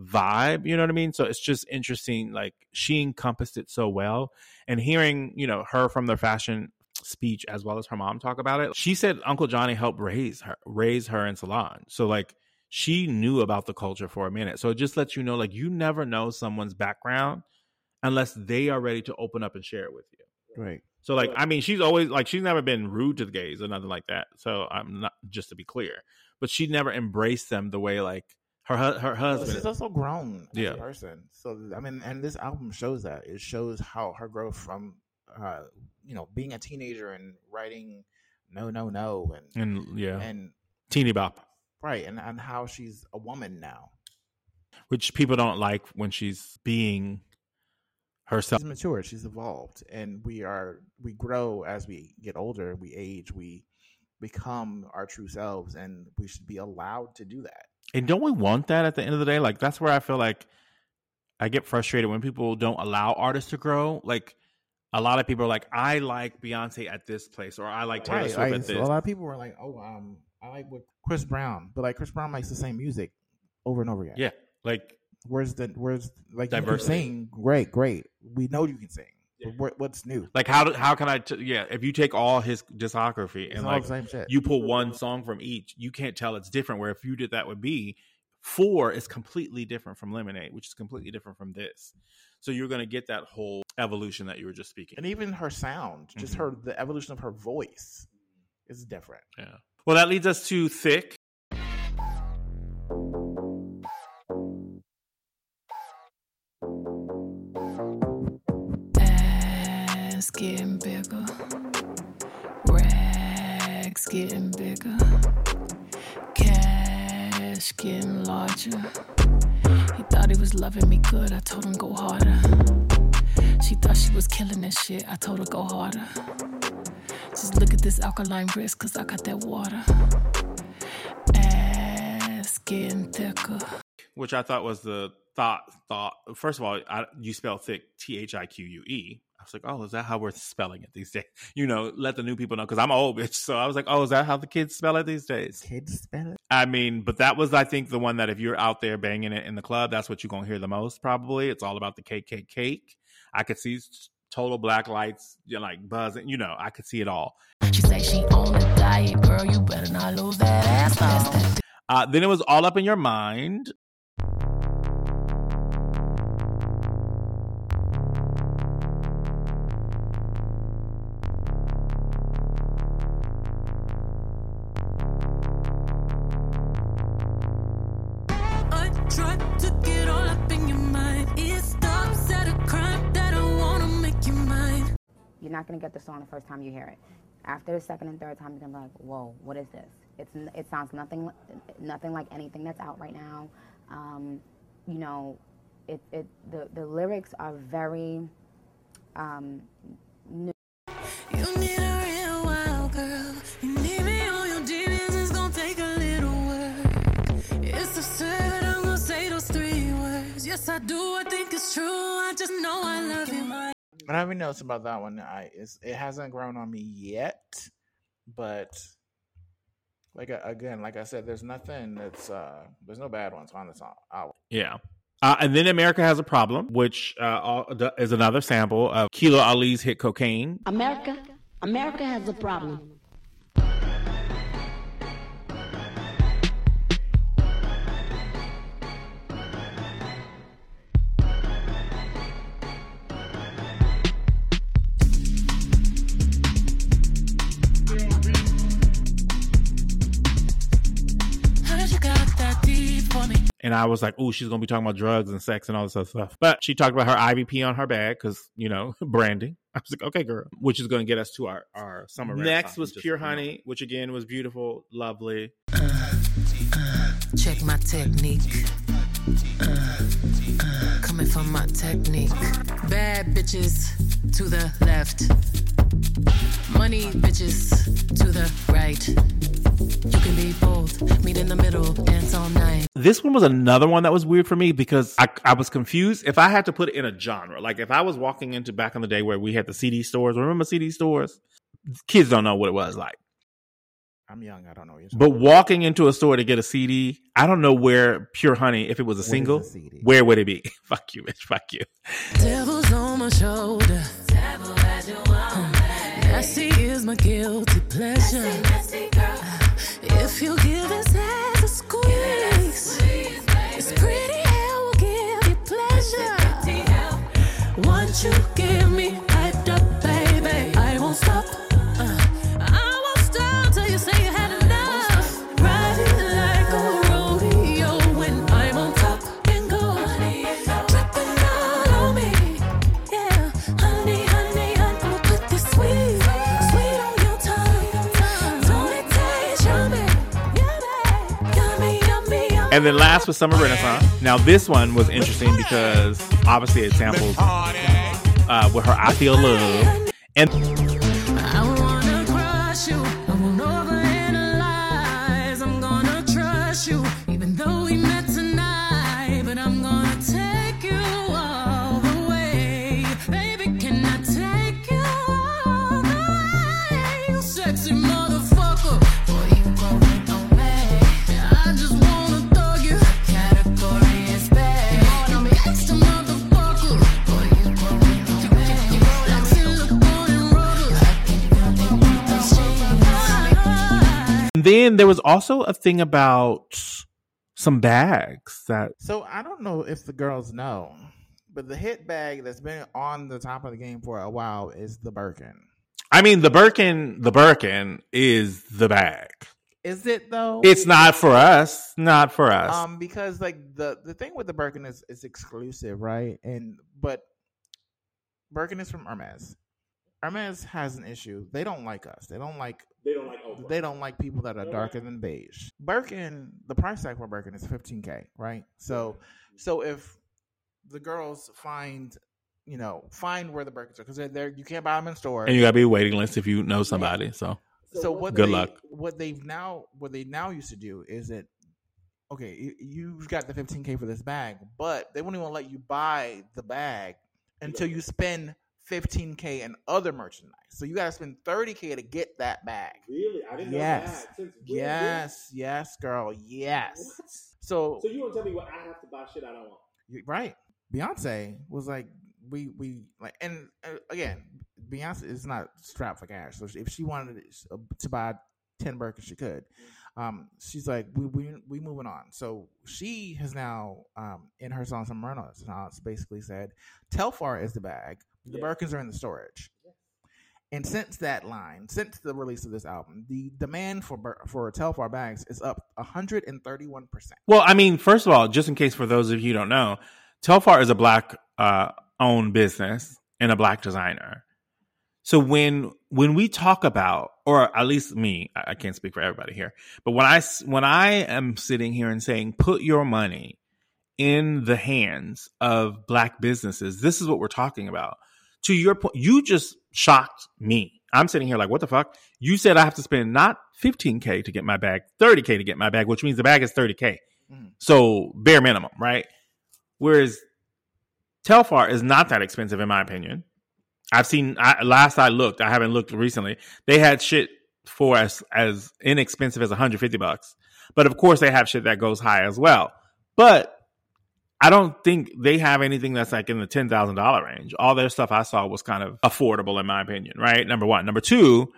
Speaker 2: vibe, you know what I mean? So it's just interesting. Like she encompassed it so well. And hearing, you know, her from the fashion speech as well as her mom talk about it, she said Uncle Johnny helped raise her raise her in salon. So like she knew about the culture for a minute. So it just lets you know, like you never know someone's background unless they are ready to open up and share it with you.
Speaker 1: Right.
Speaker 2: So like, I mean, she's always like, she's never been rude to the gays or nothing like that. So I'm not just to be clear, but she never embraced them the way like her her husband.
Speaker 1: She's also grown as
Speaker 2: Yeah.
Speaker 1: a person. So I mean, and this album shows that. It shows how her growth from, uh, you know, being a teenager and writing "No, No, No" and
Speaker 2: and yeah,
Speaker 1: and
Speaker 2: teeny bop,
Speaker 1: right, and and how she's a woman now.
Speaker 2: which people don't like when she's being herself.
Speaker 1: She's matured. She's evolved, and we are we grow as we get older. We age. We become our true selves, and we should be allowed to do that.
Speaker 2: And don't we want that at the end of the day? Like that's where I feel like I get frustrated when people don't allow artists to grow. Like a lot of people are like, I like Beyonce at this place, or I like Taylor
Speaker 8: Right,
Speaker 2: Swift
Speaker 8: like,
Speaker 2: at
Speaker 8: so
Speaker 2: this.
Speaker 8: a lot of people were like, "Oh, um, I like what Chris Brown," but like Chris Brown makes the same music over and over again.
Speaker 2: yeah, like
Speaker 8: Where's the where's like you can sing? Great, great. We know you can sing. What, what's new?
Speaker 2: like how do, how can I? T- yeah, if you take all his discography and like
Speaker 8: the same shit.
Speaker 2: you pull one song from each, you can't tell it's different. Where if you did that would be four is completely different from Lemonade, which is completely different from this. So you're going to get that whole evolution that you were just speaking.
Speaker 8: and even her sound, just
Speaker 2: Mhm.
Speaker 8: her the evolution of her voice is different.
Speaker 2: Yeah. Well, that leads us to
Speaker 4: Thique. Getting bigger. Rags getting bigger. Cash getting larger. He thought he was loving me good. I told him go harder. She thought she was killing this shit. I told her go harder. Just look at this alkaline wrist, cause I got that water. Ass getting thicker.
Speaker 2: which I thought was the thought thought. First of all, I, you spell thick T H I Q U. I was like, oh, is that how we're spelling it these days? You know, let the new people know because I'm old bitch. So I was like, oh, is that how the kids spell it these days?
Speaker 8: Kids spell it.
Speaker 2: I mean, but that was, I think, the one that if you're out there banging it in the club, that's what you're gonna hear the most. Probably, it's all about the cake, cake, cake. I could see total black lights, you know, like buzzing. You know, I could see it all.
Speaker 4: She say she on a diet, girl. You better not lose that ass. That's that
Speaker 2: Uh, then it was all up in your mind.
Speaker 9: You're not gonna get the song the first time you hear it. After the second and third time, you're gonna be like, "Whoa, what is this?" It's it sounds nothing nothing like anything that's out right now. Um, you know, it it the the lyrics are very um, new.
Speaker 4: You need a real wild girl. You need me on your demons. It's gonna take a little work. It's absurd. I'm gonna say those three words. Yes, I do. I think it's true. I just know I love you.
Speaker 8: What I haven't noticed about that one, I is it hasn't grown on me yet, but like again, like I said, there's nothing that's uh there's no bad ones on this al- album.
Speaker 2: Yeah. Uh, and then America has a problem, which uh, is another sample of Kilo Ali's hit "Cocaine."
Speaker 10: America, America has a problem.
Speaker 2: And I was like, "Oh, she's gonna be talking about drugs and sex and all this other stuff." But she talked about her IVP on her bag because you know branding. I was like, "Okay, girl," which is gonna get us to our our summer. Next
Speaker 8: Renaissance,
Speaker 2: was
Speaker 8: just,
Speaker 2: Pure
Speaker 8: you know.
Speaker 2: Honey, which again was beautiful, lovely.
Speaker 4: Check my technique. Uh, uh, coming from my technique. Bad bitches to the left. Money bitches to the right. You can be both. Meet in the middle. Dance all night.
Speaker 2: This one was another one that was weird for me because I, I was confused. If I had to put it in a genre, like if I was walking into back in the day where we had the CD stores, remember CD stores? Kids don't know what it was like.
Speaker 8: I'm young, I don't know.
Speaker 2: But walking into a store to get a CD, I don't know where Pure Honey, if it was a
Speaker 8: is
Speaker 2: single,
Speaker 8: a CD?
Speaker 2: where would it be? fuck you, bitch. Fuck you.
Speaker 4: Devil's on my shoulder. Hmm. Nasty is my guilty pleasure. If you give his ass a squeeze, it's pretty hell will give you pleasure. Once you get me And
Speaker 2: then last was Summer Renaissance. Now this one was interesting because obviously it samples uh, with her I Feel Love. And then there was also a thing about some bags that
Speaker 1: So I don't know if the girls know, but the hit bag that's been on the top of the game for a while is the Birkin.
Speaker 2: I mean the Birkin the Birkin is the bag.
Speaker 1: Is it though?
Speaker 2: It's not for us. Not for us.
Speaker 1: Um, because like the the thing with the Birkin is is exclusive, right? And but Birkin is from Hermes. Hermes has an issue. They don't like us. They don't like
Speaker 2: they don't like
Speaker 1: they don't like people that are darker than beige. Birkin, the price tag for Birkin is 15k, right? So so if the girls find you know find where the Birkins are because they're, they're you can't buy them in stores.
Speaker 2: And you gotta be waiting list if you know somebody. So
Speaker 1: so what
Speaker 2: Good
Speaker 1: they,
Speaker 2: luck.
Speaker 1: What they've now what they now used to do is that okay, you, you've got the 15k for this bag, but they won't even let you buy the bag until you spend 15k in other merchandise. So you got to spend 30k to get that bag.
Speaker 2: Really? I didn't
Speaker 1: Yes. Yes, yes, girl. Yes. So, So
Speaker 2: you don't tell me what I have to buy shit I don't want.
Speaker 1: you- right. Beyonce was like we we like and uh, again, Beyonce is not strapped for cash. So if she wanted to- to buy 10 Birkins, she could. Um, she's like, we we we moving on. So she has now um in her song Summer Renaissance basically said, Telfar is the bag. The Birkins are in the storage. And since that line, since the release of this album, the demand for Bir- for Telfar bags is up 131 percent.
Speaker 2: Well, I mean, first of all, just in case for those of you who don't know, Telfar is a black uh, owned business and a black designer. So when when we talk about, or at least me, I I can't speak for everybody here, but when I s- when I am sitting here and saying, put your money in the hands of black businesses, this is what we're talking about. To your point, you just shocked me. I'm sitting here like, what the fuck? You said I have to spend not 15k to get my bag, 30k to get my bag, which means the bag is 30k.
Speaker 1: Mhm.
Speaker 2: So bare minimum, right? Whereas Telfar is not that expensive in my opinion. I've seen I, last I looked, I haven't looked recently. They had shit for as as inexpensive as 150 bucks. But of course they have shit that goes high as well. But I don't think they have anything that's like in the ten thousand dollar range. All their stuff I saw was kind of affordable in my opinion, right? Number one. Number two,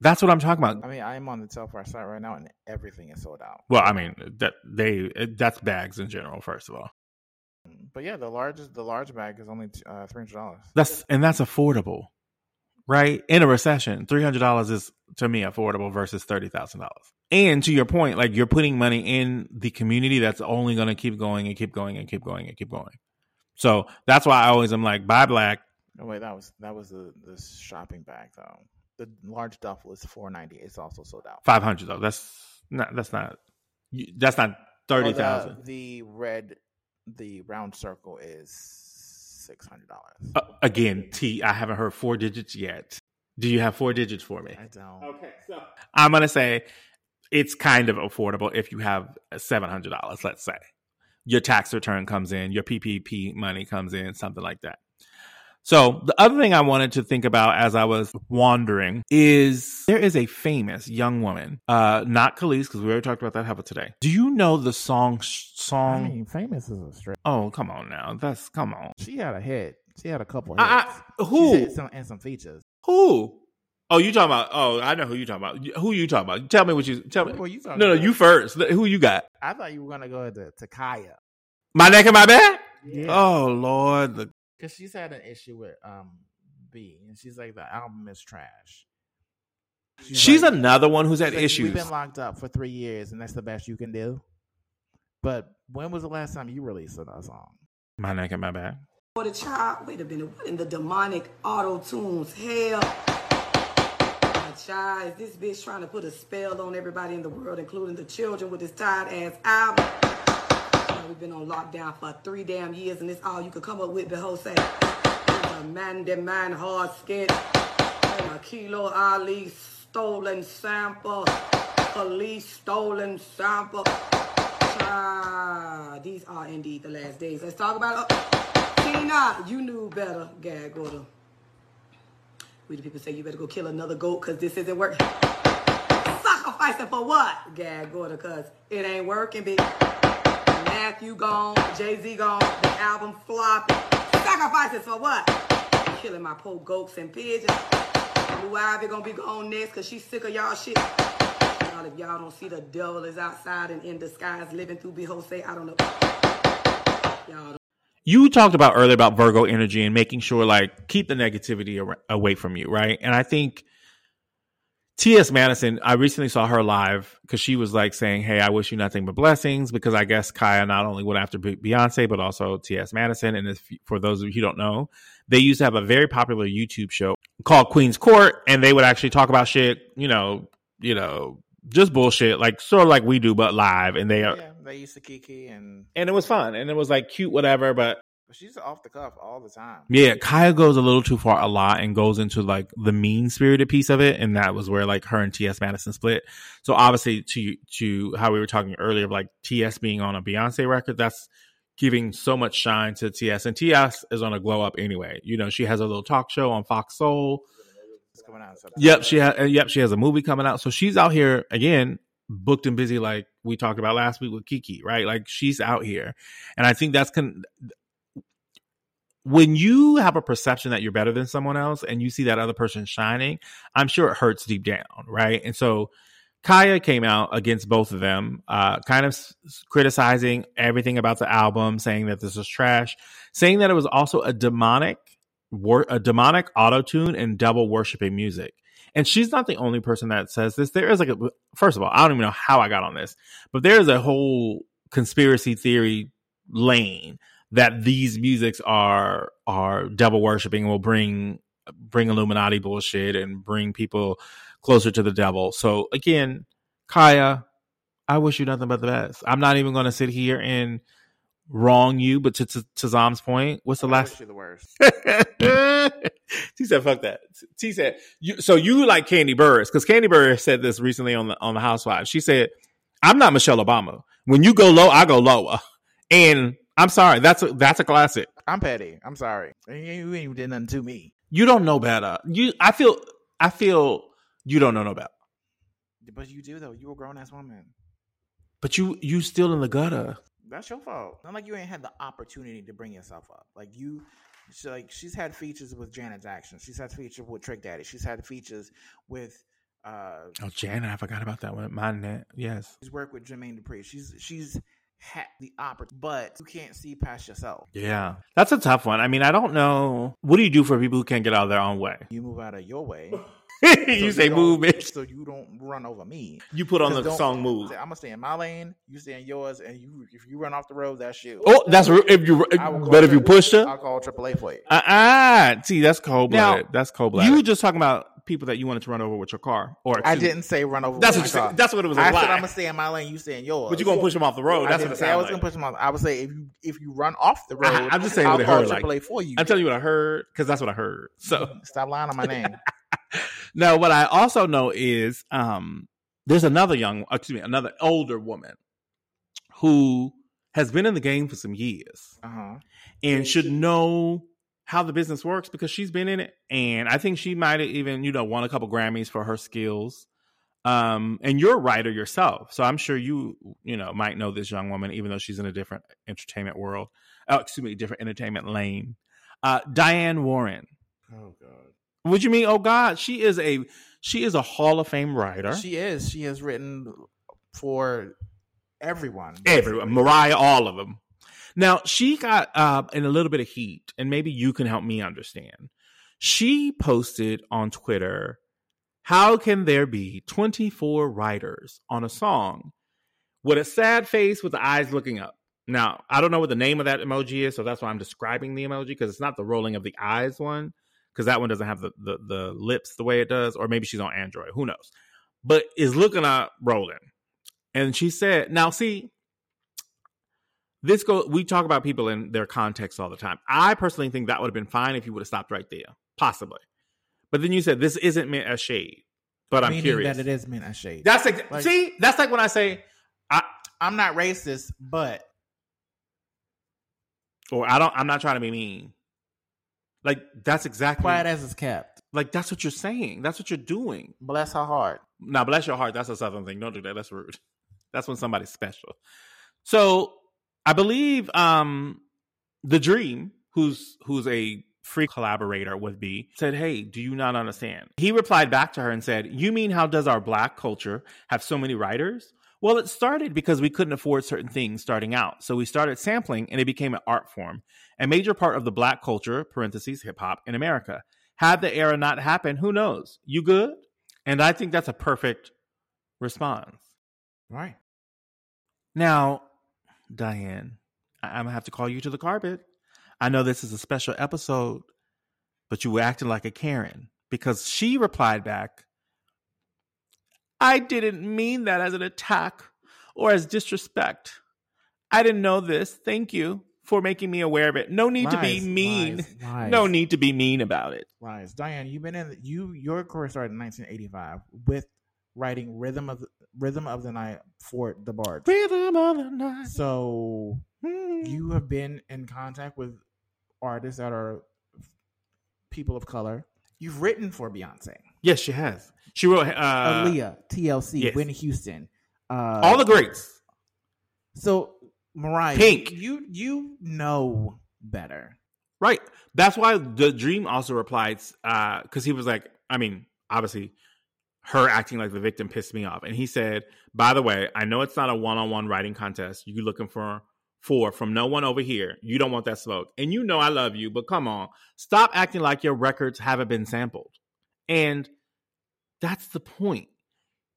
Speaker 2: that's what I'm talking about.
Speaker 1: I mean, I am on the Telfar site right now, and everything is sold out.
Speaker 2: Well, I mean that they that's bags in general. First of all,
Speaker 1: But yeah, the largest the large bag is only uh, three hundred dollars.
Speaker 2: that's and that's affordable, right? In a recession, three hundred dollars is to me affordable versus thirty thousand dollars. And to your point, like you're putting money in the community that's only going to keep going and keep going and keep going and keep going. So that's why I always am like buy black.
Speaker 1: Oh wait, that was that was the the shopping bag though. The large duffel is four ninety. It's also sold out.
Speaker 2: Five hundred though. That's not. That's not. That's not thirty
Speaker 1: Oh,
Speaker 2: thousand.
Speaker 1: the, the red, the round circle is six hundred dollars.
Speaker 2: Uh, again, T. I haven't heard four digits yet. Do you have four digits for me?
Speaker 1: I don't.
Speaker 2: Okay, so I'm gonna say it's kind of affordable if you have seven hundred dollars. Let's say your tax return comes in, your PPP money comes in, something like that. So the other thing I wanted to think about as I was wandering is there is a famous young woman, uh, not Kelis because we already talked about that. How about today? Do you know the song?
Speaker 1: I
Speaker 2: Song?
Speaker 1: mean, famous is a straight.
Speaker 2: oh, come on now. That's come on.
Speaker 1: She had a hit. She had a couple hits.
Speaker 2: I, I, who?
Speaker 1: some, and some features.
Speaker 2: Who? Oh, you talking about? Oh, I know who you talking about. Who you talking about? Tell me what you tell me.
Speaker 1: Who are you talking
Speaker 2: No, no,
Speaker 1: about?
Speaker 2: you first. Who you got?
Speaker 1: I thought you were gonna go to, to Khia.
Speaker 2: My neck and my back.
Speaker 1: Yeah.
Speaker 2: Oh Lord, the
Speaker 1: because she's had an issue with um B, and she's like the album is trash.
Speaker 2: she's
Speaker 1: like-
Speaker 2: another one who's had
Speaker 1: she's like,
Speaker 2: issues.
Speaker 1: We've been locked up for three years, and that's the best you can do. But when was the last time you released a song?
Speaker 2: My neck and my back.
Speaker 11: For the child, wait a minute, what in the demonic auto tunes? Hell. Child, is this bitch trying to put a spell on everybody in the world, including the children, with this tired ass album? We've been on lockdown for three damn years, and this all you could come up with, behold, say, it's a man hard skit, kilo Ali stolen sample, police stolen sample. Child, these are indeed the last days. Let's talk about it. Tina, you knew better, gag order. We the people say you better go kill another goat because this isn't working. Sacrificing for what? Gag order, because it ain't working, bitch. Matthew gone, Jay-Z gone, the album flopping. Sacrifices for what? Killing my poor goats and pigeons. Blue Ivy gonna be gone next because she's sick of y'all shit. y'all if y'all don't see the devil is outside and in disguise living through Beyonce. I don't know. Y'all
Speaker 2: you talked about earlier about Virgo energy and making sure like keep the negativity ar- away from you, right? And I think T.S. Madison, I recently saw her live because she was like saying, Hey, I wish you nothing but blessings because I guess Khia not only went after Be- Beyonce, but also T.S. Madison. And if, for those of you who don't know, they used to have a very popular YouTube show called Queen's Court, and they would actually talk about shit, you know, you know, just bullshit, like sort of like we do, but live. And they are,
Speaker 1: Yeah, they used to Kiki and
Speaker 2: and it was fun and it was like cute, whatever. But
Speaker 1: she's off the cuff all the time.
Speaker 2: yeah, Khia goes a little too far a lot and goes into like the mean spirited piece of it, and that was where like her and T.S. Madison split. So obviously, to to how we were talking earlier, of like T.S. being on a Beyonce record, that's giving so much shine to T.S. and T.S. is on a glow up anyway. You know, she has a little talk show on Fox Soul.
Speaker 1: It's coming out. in September.
Speaker 2: Yep, she has. Yep, she has a movie coming out, so she's out here again, booked and busy, like we talked about last week with Kiki, right? Like she's out here, and I think that's con- when you have a perception that you're better than someone else, and you see that other person shining. I'm sure it hurts deep down, right? And so. Khia came out against both of them, uh, kind of s- criticizing everything about the album, saying that this was trash, saying that it was also a demonic, wor- a demonic auto tune and double worshiping music. And she's not the only person that says this. There is like a first of all, I don't even know how I got on this, but there is a whole conspiracy theory lane that these musics are are devil worshiping will bring bring Illuminati bullshit and bring people closer to the devil. So again, Khia, I wish you nothing but the best. I'm not even going to sit here and wrong you, but to to, to Zom's point, what's the
Speaker 1: I
Speaker 2: last
Speaker 1: the worst.
Speaker 2: T said, "Fuck that." T said, "You so you like Kandi Burruss because Kandi Burruss said this recently on the on the Housewives. She said, "I'm not Michelle Obama. When you go low, I go lower." And I'm sorry, that's a that's a classic.
Speaker 1: I'm petty. I'm sorry. You you ain't even did nothing to me.
Speaker 2: You don't know better. Uh, you, I feel, I feel you don't know no better.
Speaker 1: But you do though. You a grown ass woman.
Speaker 2: But you, you still in the gutter.
Speaker 1: That's your fault. Not like you ain't had the opportunity to bring yourself up. Like you, she, like she's had features with Janet Jackson. She's had features with Trick Daddy. She's had features with. uh
Speaker 2: Oh, Janet, I forgot about that one. Mine, net, yes.
Speaker 1: She's worked with Jermaine Dupri. She's she's had the opportunity, but you can't see past yourself.
Speaker 2: Yeah, that's a tough one. I mean, I don't know. What do you do for people who can't get out of their own way?
Speaker 1: You move out of your way.
Speaker 2: you say
Speaker 1: don't-
Speaker 2: move, bitch.
Speaker 1: So you don't run over me.
Speaker 2: You put on the song "Move."
Speaker 1: I'm gonna stay in my lane. You stay in yours, and you if you run off the road, that's you.
Speaker 2: Oh, that's ru- if you.
Speaker 1: I will call
Speaker 2: But if you
Speaker 1: Triple-
Speaker 2: pushed her,
Speaker 1: I'll call AAA for you.
Speaker 2: uh, uh see, that's cold blooded. That's cold blooded. You were just talking about people that you wanted to run over with your car, or
Speaker 1: I
Speaker 2: excuse me.
Speaker 1: didn't say run over.
Speaker 2: That's
Speaker 1: with
Speaker 2: what
Speaker 1: my
Speaker 2: you
Speaker 1: car.
Speaker 2: said. That's what it was.
Speaker 1: I
Speaker 2: a
Speaker 1: said. I'm gonna stay in my lane. You stay in yours.
Speaker 2: But you gonna push them off the road.
Speaker 1: I
Speaker 2: That's
Speaker 1: didn't
Speaker 2: what it
Speaker 1: say I was
Speaker 2: like.
Speaker 1: gonna push them off. I would say if you if you run off the road,
Speaker 2: I, am just saying
Speaker 1: I'll
Speaker 2: what I
Speaker 1: call
Speaker 2: heard. Like,
Speaker 1: AAA for you.
Speaker 2: I'm telling you what I heard because that's what I heard. So
Speaker 1: Stop lying on my name.
Speaker 2: no, what I also know is um, there's another young, excuse me, another older woman who has been in the game for some years
Speaker 1: Uh huh.
Speaker 2: and should know how the business works because she's been in it. And I think she might have even, you know, won a couple Grammys for her skills. Um, and you're a writer yourself, so I'm sure you, you know, might know this young woman, even though she's in a different entertainment world. Oh, excuse me, different entertainment lane. Uh, Diane Warren.
Speaker 1: Oh God.
Speaker 2: What you mean? Oh God, she is a she is a Hall of Fame writer.
Speaker 1: She is. She has written for everyone.
Speaker 2: Everyone, Mariah, all of them. Now she got uh, in a little bit of heat, and maybe you can help me understand. She posted on Twitter, "How can there be 24 writers on a song with a sad face with the eyes looking up?" Now I don't know what the name of that emoji is, so that's why I'm describing the emoji because it's not the rolling of the eyes one, because that one doesn't have the, the the lips the way it does, or maybe she's on Android, who knows? But is looking at rolling. And she said, now see, this go we talk about people in their context all the time. I personally think that would have been fine if you would have stopped right there. Possibly. But then you said this isn't meant as shade. But I'm
Speaker 1: Meaning
Speaker 2: curious.
Speaker 1: that it is meant as shade.
Speaker 2: That's ex-
Speaker 1: Like-
Speaker 2: see, that's like when I say I
Speaker 1: I'm not racist, but
Speaker 2: or I don't I'm not trying to be mean. Like that's exactly
Speaker 1: quiet as it's kept.
Speaker 2: like that's what you're saying. That's what you're doing.
Speaker 1: Bless her heart.
Speaker 2: Now, bless your heart. That's a southern thing. Don't do that. That's rude. That's when somebody's special. So, I believe um the Dream, who's who's a free collaborator with B, said, Hey, do you not understand? He replied back to her and said, You mean how does our black culture have so many writers? Well, it started because we couldn't afford certain things starting out. So we started sampling and it became an art form, a major part of the black culture, parentheses, hip hop in America. Had the era not happened, who knows? You good? And I think that's a perfect response.
Speaker 8: Right.
Speaker 2: Now, Diane, I- I'm gonna have to call you to the carpet. I know this is a special episode, but you were acting like a Karen because she replied back, I didn't mean that as an attack or as disrespect. I didn't know this. Thank you for making me aware of it. No need to be mean.
Speaker 8: lies, lies.
Speaker 2: No need to be mean about it.
Speaker 8: Lies. Diane, you've been in you your career started in 1985 with writing rhythm of the, rhythm of the night for DeBarge.
Speaker 2: Rhythm of the night.
Speaker 8: So hmm. you have been in contact with artists that are people of color. You've written for Beyonce,
Speaker 2: Yes, she has. She wrote uh,
Speaker 8: Aaliyah, TLC,
Speaker 2: yes.
Speaker 8: Whitney Houston, uh,
Speaker 2: all the greats.
Speaker 8: So Mariah,
Speaker 2: Pink.
Speaker 8: you you know better.
Speaker 2: Right. That's why the dream also replied because he was like, I mean, obviously, her acting like the victim pissed me off, and he said, "By the way, I know it's not a one-on-one writing contest. You looking for for from no one over here. You don't want that smoke, and you know I love you, but come on, stop acting like your records haven't been sampled." And that's the point.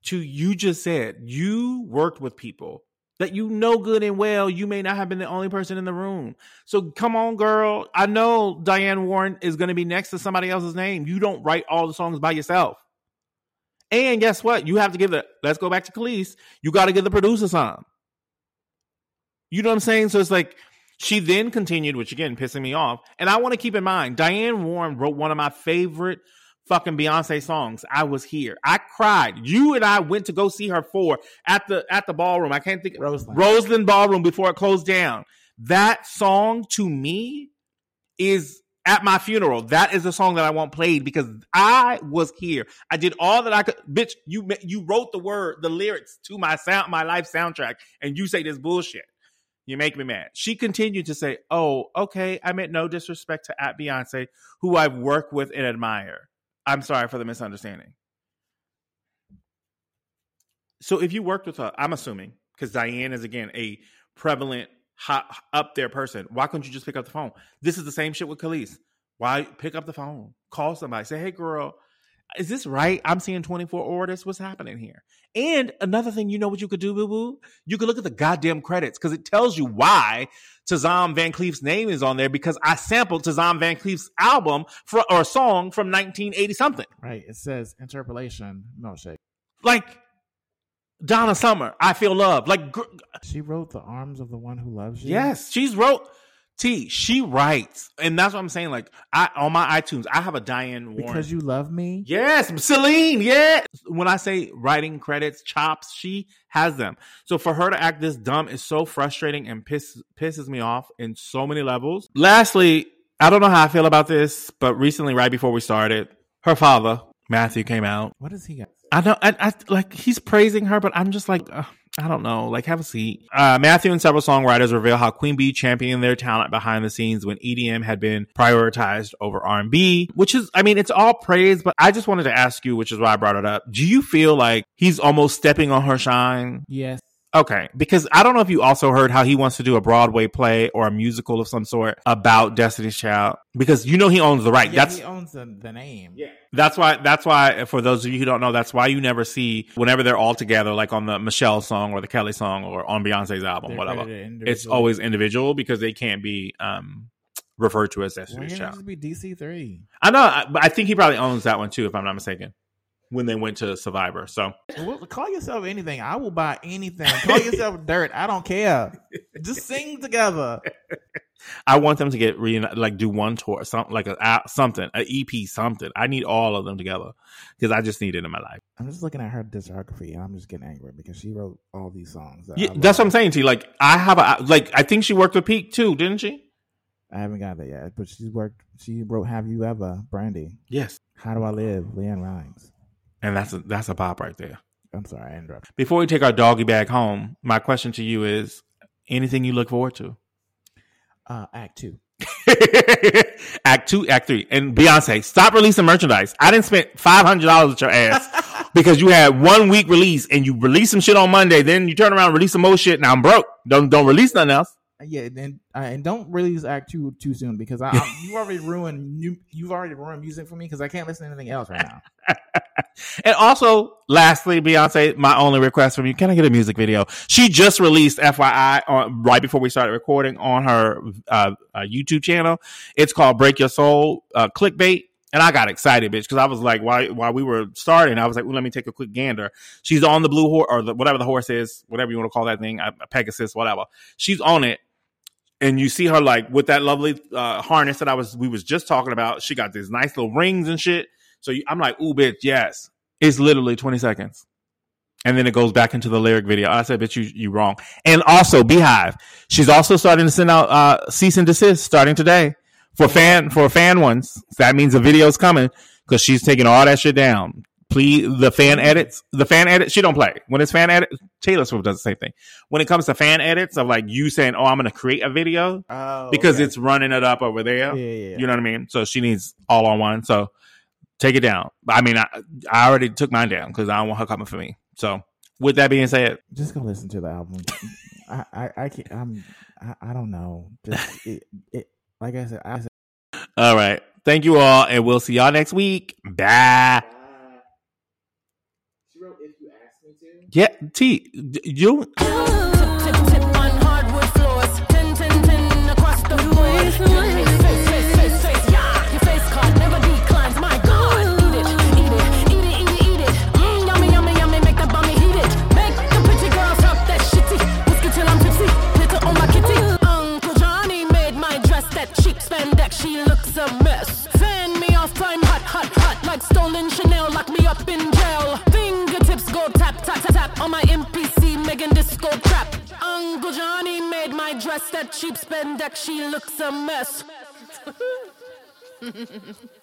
Speaker 2: To you just said you worked with people that you know good and well you may not have been the only person in the room. So come on, girl. I know Diane Warren is going to be next to somebody else's name. You don't write all the songs by yourself. And guess what? You have to give the let's go back to Kelis. You got to give the producer some. You know what I'm saying? So it's like she then continued, which again pissing me off. And I want to keep in mind, Diane Warren wrote one of my favorite fucking Beyonce songs. I was here. I cried. You and I went to go see her for at the at the ballroom. I can't think
Speaker 8: Roseland.
Speaker 2: Roseland Ballroom before it closed down. That song to me is at my funeral. That is the song that I want played because I was here. I did all that I could. Bitch, you you wrote the word, the lyrics to my sound, my life soundtrack, and you say this bullshit. You make me mad. She continued to say, "Oh, okay. I meant no disrespect to at Beyonce, who I've worked with and admire. I'm sorry for the misunderstanding." So, if you worked with her, I'm assuming because Diane is again a prevalent, hot, up there person. Why couldn't you just pick up the phone? This is the same shit with Kelis. Why pick up the phone, call somebody, say, "Hey, girl." Is this right? I'm seeing 24 orders. What's happening here? And another thing, you know what you could do, boo boo? You could look at the goddamn credits because it tells you why Tazam Van Cleef's name is on there because I sampled Tazam Van Cleef's album for, or song from 1980 something.
Speaker 8: Right. It says interpolation No milkshake.
Speaker 2: Like Donna Summer, I Feel Love. Like, gr-
Speaker 8: She wrote the arms of the one who loves you.
Speaker 2: yes, she's wrote. T, she writes. And that's what I'm saying. Like, I on my iTunes, I have a Diane Warren.
Speaker 8: Because you love me.
Speaker 2: Yes, Celine. Yeah. When I say writing credits, chops, she has them. So for her to act this dumb is so frustrating and piss, pisses me off in so many levels. Lastly, I don't know how I feel about this, but recently, right before we started, her father, Matthew, came out.
Speaker 8: What does he got?
Speaker 2: I know, I, I like he's praising her, but I'm just like, uh, I don't know. Like, have a seat. Uh, Matthew and several songwriters reveal how Queen Bee championed their talent behind the scenes when EDM had been prioritized over R&B, which is, I mean, it's all praise, but I just wanted to ask you, which is why I brought it up. Do you feel like he's almost stepping on her shine?
Speaker 8: Yes.
Speaker 2: Okay, because I don't know if you also heard how he wants to do a Broadway play or a musical of some sort about Destiny's Child, because you know he owns the right.
Speaker 8: Yeah,
Speaker 2: That's
Speaker 8: he owns the, the name.
Speaker 2: yeah. That's why. That's why. For those of you who don't know, that's why you never see whenever they're all together, like on the Michelle song or the Kelly song or on Beyonce's album,
Speaker 8: They're
Speaker 2: whatever. It's always individual because they can't be um referred to as Destiny's
Speaker 8: can't it
Speaker 2: Child.
Speaker 8: be DC three?
Speaker 2: I know, but I think he probably owns that one too, if I'm not mistaken. When they went to Survivor, so
Speaker 8: call yourself anything. I will buy anything. Call yourself dirt. I don't care. Just sing together.
Speaker 2: I want them to get re like do one tour, something like a something, a EP, something. I need all of them together because I just need it in my life.
Speaker 8: I'm just looking at her discography and I'm just getting angry because she wrote all these songs. that
Speaker 2: Yeah, that's what I'm saying to you. Like I have a like I think she worked with Pete too, didn't she?
Speaker 8: I haven't got that yet, but she's worked. She wrote "Have You Ever," Brandy.
Speaker 2: Yes,
Speaker 8: "How Do I Live," LeAnn Rimes.
Speaker 2: And that's a that's a pop right there.
Speaker 8: I'm sorry, I interrupted.
Speaker 2: Before we take our doggy bag home, my question to you is: anything you look forward to?
Speaker 8: Uh, act two.
Speaker 2: act two, act three. And Beyonce, stop releasing merchandise. I didn't spend five hundred dollars with your ass because you had one week release and you release some shit on Monday, then you turn around and release some more shit. Now I'm broke. Don't don't release nothing else.
Speaker 1: Yeah, and uh, and don't release Act Two too soon because I, I you already ruined you you've already ruined music for me because I can't listen to anything else right now.
Speaker 2: And also, lastly, Beyonce, my only request from you, can I get a music video? She just released FYI on, right before we started recording on her uh, uh, YouTube channel. It's called Break Your Soul uh, Clickbait. And I got excited, bitch, because I was like, while, while we were starting, I was like, well, let me take a quick gander. She's on the blue horse, or the, whatever the horse is, whatever you want to call that thing, a Pegasus, whatever. She's on it and you see her like with that lovely uh, harness that I was we was just talking about. She got these nice little rings and shit. So you, I'm like, ooh, bitch, yes. It's literally 20 seconds, and then it goes back into the lyric video. I said, bitch, you you wrong. And also, BeyHive, she's also starting to send out uh, cease and desist starting today for fan for fan ones. That means the video's coming because she's taking all that shit down. Please, the fan edits, the fan edits, she don't play. When it's fan edit, Taylor Swift does the same thing. When it comes to fan edits of like you saying, "Oh, I'm going to create a video,"
Speaker 1: Oh,
Speaker 2: because
Speaker 1: okay.
Speaker 2: it's running it up over there.
Speaker 1: Yeah, yeah, yeah.
Speaker 2: You know what I mean? So she needs all on one. So take it down. I mean, I, I already took mine down because I don't want her coming for me. So with that being said,
Speaker 1: just go listen to the album. I I, I can't. I'm I, I don't know. Just it, it like I said. I said
Speaker 2: all right. Thank you all, and we'll see y'all next week. Bye.
Speaker 1: She wrote "If You Ask Me To."
Speaker 2: Yeah, T, you.
Speaker 12: Uncle Johnny made my dress that cheap spandex. She looks a mess.